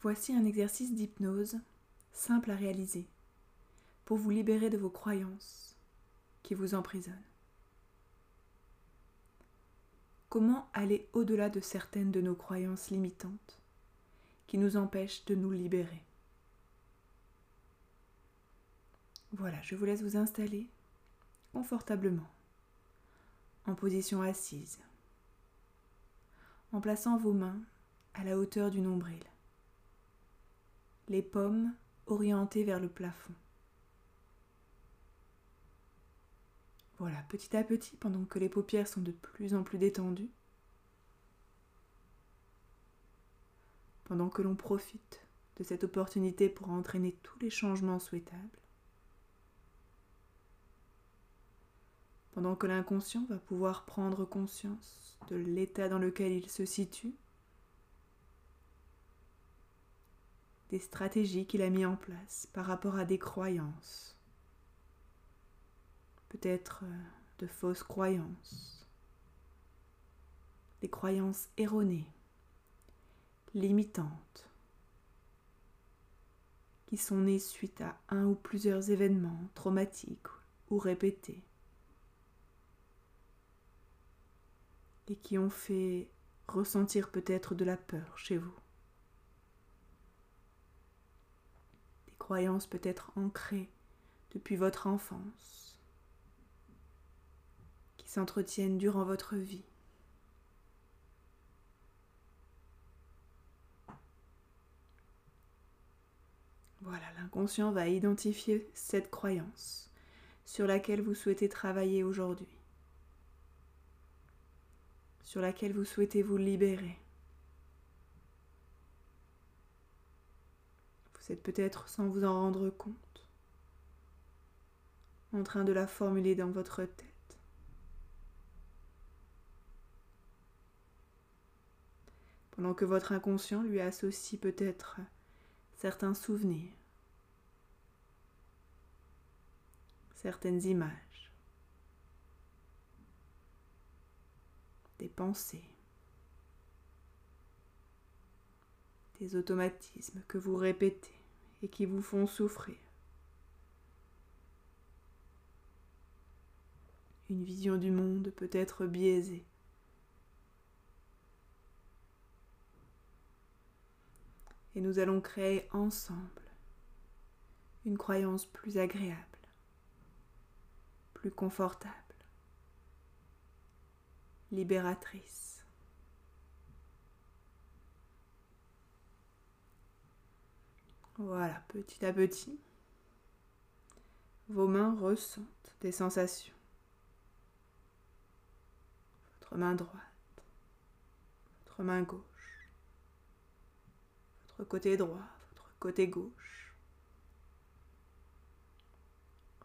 Voici un exercice d'hypnose simple à réaliser pour vous libérer de vos croyances qui vous emprisonnent. Comment aller au-delà de certaines de nos croyances limitantes qui nous empêchent de nous libérer? Voilà, je vous laisse vous installer confortablement en position assise en plaçant vos mains à la hauteur du nombril, les paumes orientées vers le plafond. Voilà, petit à petit, pendant que les paupières sont de plus en plus détendues, pendant que l'on profite de cette opportunité pour entraîner tous les changements souhaitables, pendant que l'inconscient va pouvoir prendre conscience de l'état dans lequel il se situe, des stratégies qu'il a mis en place par rapport à des croyances, peut-être euh, de fausses croyances, des croyances erronées, limitantes, qui sont nées suite à un ou plusieurs événements traumatiques ou répétés, et qui ont fait ressentir peut-être de la peur chez vous. Croyances peut-être ancrées depuis votre enfance, qui s'entretiennent durant votre vie. Voilà, l'inconscient va identifier cette croyance sur laquelle vous souhaitez travailler aujourd'hui sur laquelle vous souhaitez vous libérer. Êtes peut-être sans vous en rendre compte en train de la formuler dans votre tête. Pendant que votre inconscient lui associe peut-être certains souvenirs, certaines images. des pensées, des automatismes que vous répétez et qui vous font souffrir. Une vision du monde peut être biaisée. Et nous allons créer ensemble une croyance plus agréable, plus confortable libératrice. Voilà, petit à petit, vos mains ressentent des sensations. Votre main droite, votre main gauche, votre côté droit, votre côté gauche,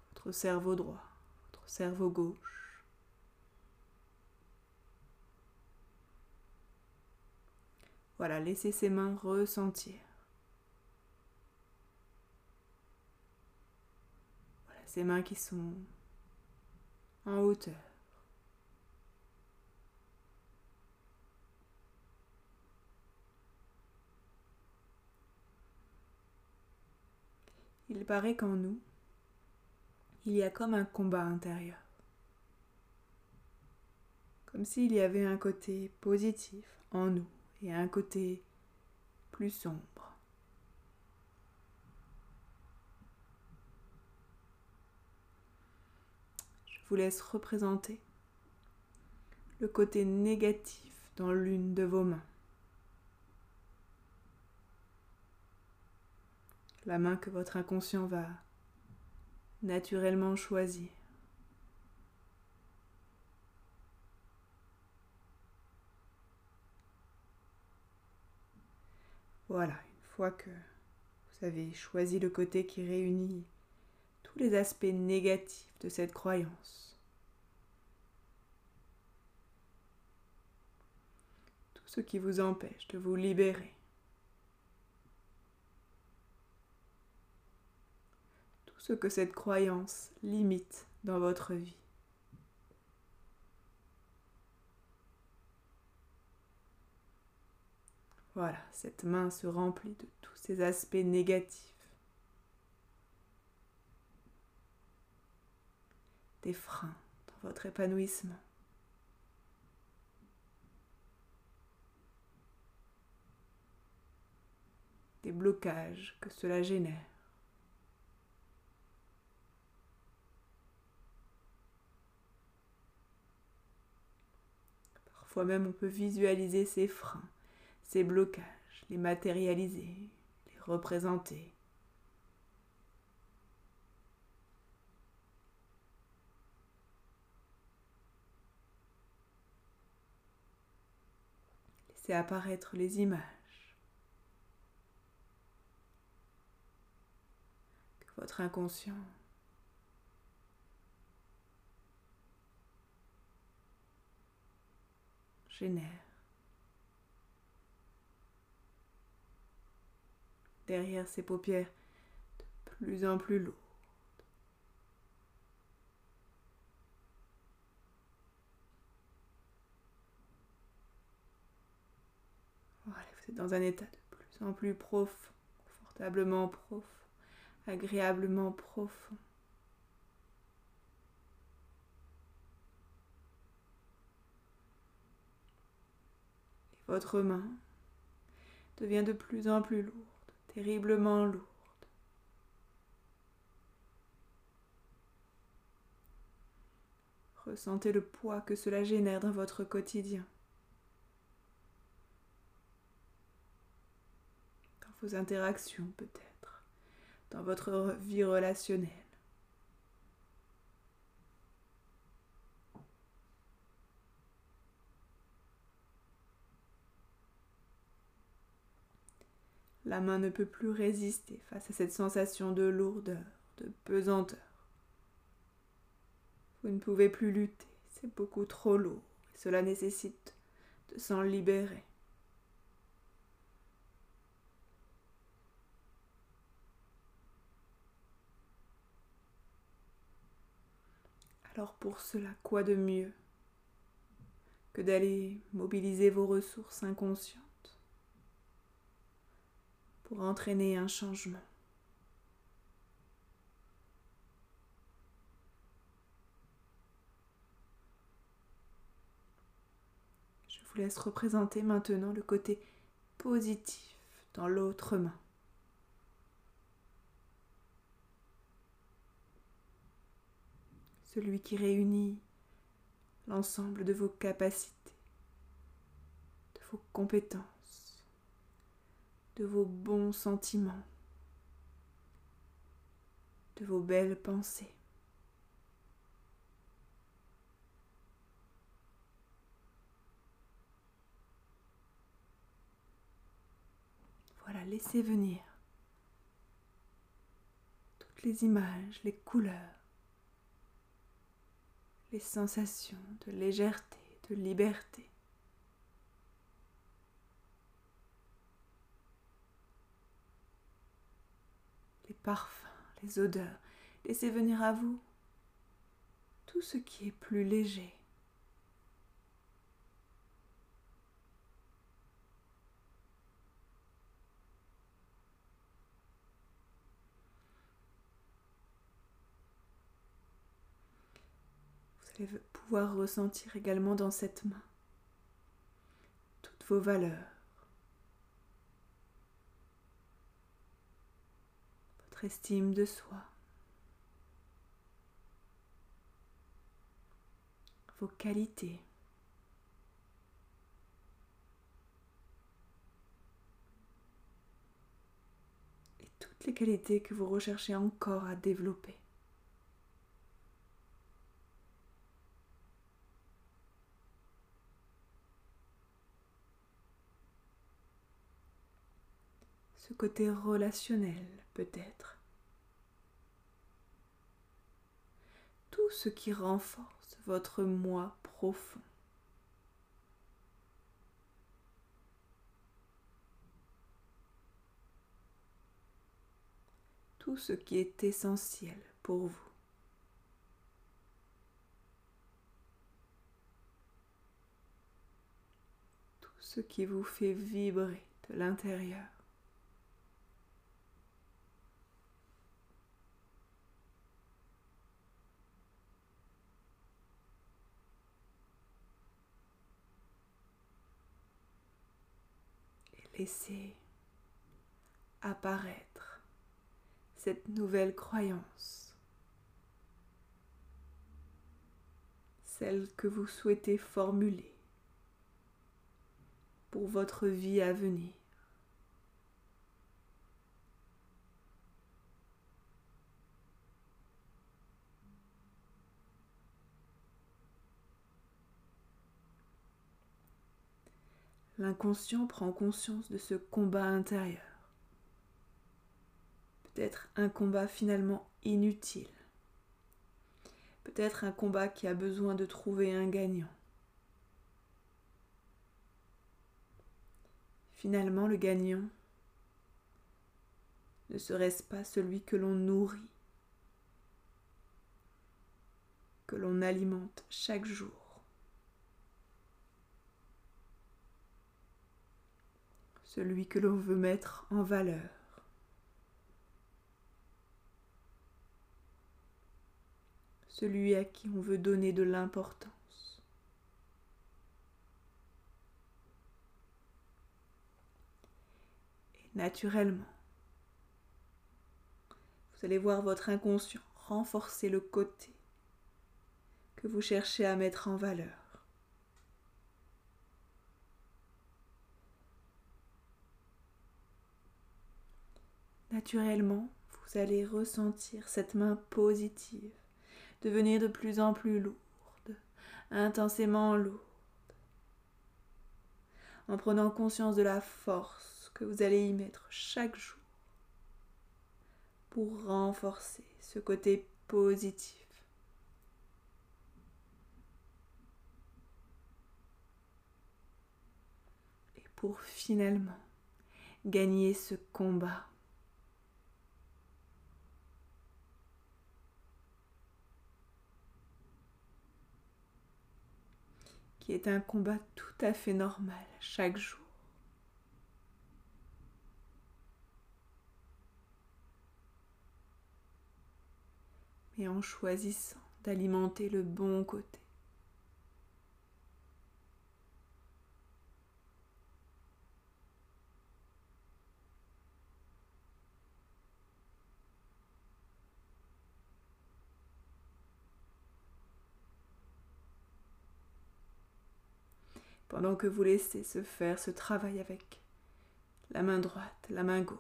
votre cerveau droit, votre cerveau gauche. Voilà, laissez ses mains ressentir. Ces mains qui sont en hauteur. Il paraît qu'en nous, il y a comme un combat intérieur. Comme s'il y avait un côté positif en nous et un côté plus sombre. Je vous laisse représenter le côté négatif dans l'une de vos mains. La main que votre inconscient va naturellement choisir. Voilà, une fois que vous avez choisi le côté qui réunit tous les aspects négatifs de cette croyance, ce qui vous empêche de vous libérer, tout ce que cette croyance limite dans votre vie. Voilà, cette main se remplit de tous ces aspects négatifs. Des freins dans votre épanouissement. Des blocages que cela génère. Parfois même on peut visualiser ces freins ces blocages, les matérialiser, les représenter. Laissez apparaître les images que votre inconscient génère. derrière ses paupières de plus en plus lourdes. Voilà, vous êtes dans un état de plus en plus profond, confortablement profond, agréablement profond. Votre main devient de plus en plus lourde terriblement lourde. Ressentez le poids que cela génère dans votre quotidien, dans vos interactions peut-être, dans votre vie relationnelle. La main ne peut plus résister face à cette sensation de lourdeur, de pesanteur. Vous ne pouvez plus lutter, c'est beaucoup trop lourd cela nécessite de s'en libérer. Alors pour cela, quoi de mieux que d'aller mobiliser vos ressources inconscientes pour entraîner un changement? Je vous laisse représenter maintenant le côté positif dans l'autre main. Celui qui réunit l'ensemble de vos capacités, de vos compétences de vos bons sentiments, de vos belles pensées. Voilà, laissez venir toutes les images, les couleurs, les sensations de légèreté, de liberté. parfums, les odeurs. Laissez venir à vous tout ce qui est plus léger. Allez pouvoir ressentir également dans cette main toutes vos valeurs, estime de soi, vos qualités. et toutes les qualités que vous recherchez encore à développer. Ce côté relationnel peut-être. Tout ce qui renforce votre moi profond. Tout ce qui est essentiel pour vous. Tout ce qui vous fait vibrer de l'intérieur. Et laissez apparaître cette nouvelle croyance, celle que vous souhaitez formuler pour votre vie à venir. L'inconscient prend conscience de ce combat intérieur. Peut-être un combat finalement inutile. Peut-être un combat qui a besoin de trouver un gagnant. Finalement, le gagnant ne serait-ce pas celui que l'on nourrit, que l'on alimente chaque jour celui que l'on veut mettre en valeur. Celui à qui on veut donner de l'importance. naturellement. Vous allez voir votre inconscient renforcer le côté que vous cherchez à mettre en valeur. Naturellement, vous allez ressentir cette main positive devenir de plus en plus lourde, intensément lourde, en prenant conscience de la force que vous allez y mettre chaque jour pour renforcer ce côté positif. Et pour finalement gagner ce combat. Qui est un combat tout à fait normal chaque jour. et en choisissant d'alimenter le bon côté. Pendant que vous laissez se faire ce travail avec la main droite, la main gauche,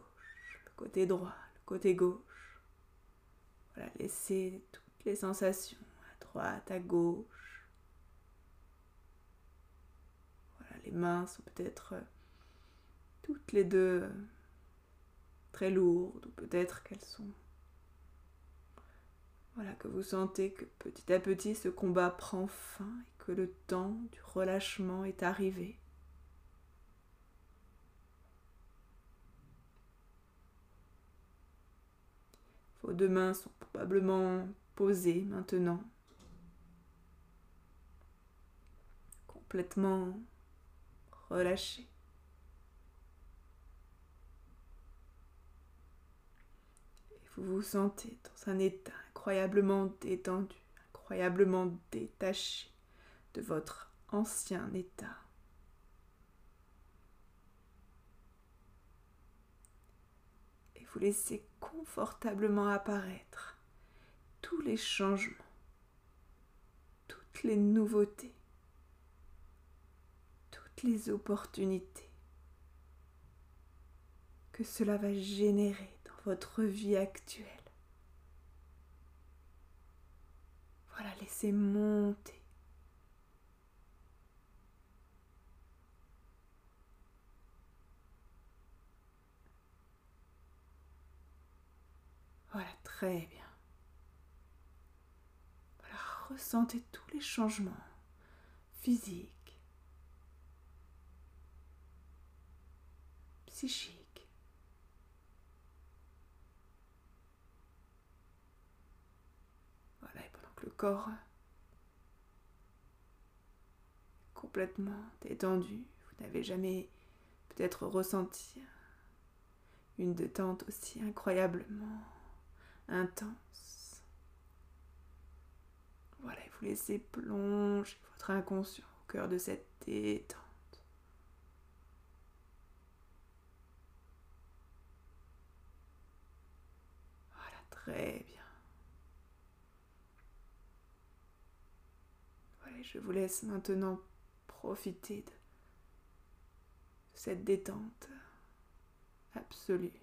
le côté droit, le côté gauche. Voilà, laissez toutes les sensations à droite, à gauche. Voilà, les mains sont peut-être euh, toutes les deux euh, très lourdes ou peut-être qu'elles sont voilà que vous sentez que petit à petit ce combat prend fin que le temps du relâchement est arrivé. Vos deux mains sont probablement posées maintenant, complètement relâchées. Et vous vous sentez dans un état incroyablement détendu, incroyablement détaché de votre ancien état. Et vous laissez confortablement apparaître tous les changements, toutes les nouveautés, toutes les opportunités que cela va générer dans votre vie actuelle. Voilà, laissez monter Voilà, bien. Voilà, ressentez tous les changements physiques, psychiques. Voilà, et pendant que le corps est complètement détendu, vous n'avez jamais peut-être ressentir une détente aussi incroyablement intense. Voilà, vous laissez plonger votre inconscient au cœur de cette détente. Voilà, très bien. Voilà, je vous laisse maintenant profiter de cette détente absolue.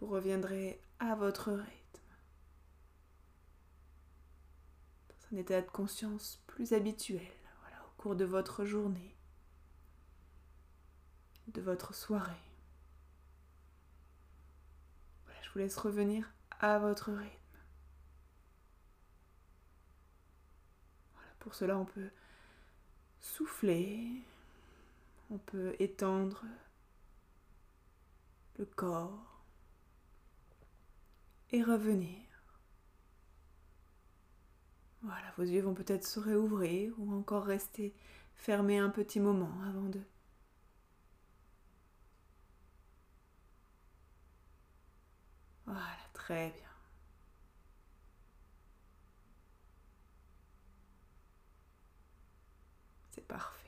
Vous reviendrez à votre rythme, dans un état de conscience plus habituel, au cours de votre journée, de votre soirée. Voilà, je vous laisse revenir à votre rythme. Voilà, pour cela, on peut souffler, on peut étendre le corps et revenir. Voilà, vos yeux vont peut-être se réouvrir ou encore rester fermés un petit moment avant de Voilà, très bien. C'est parfait.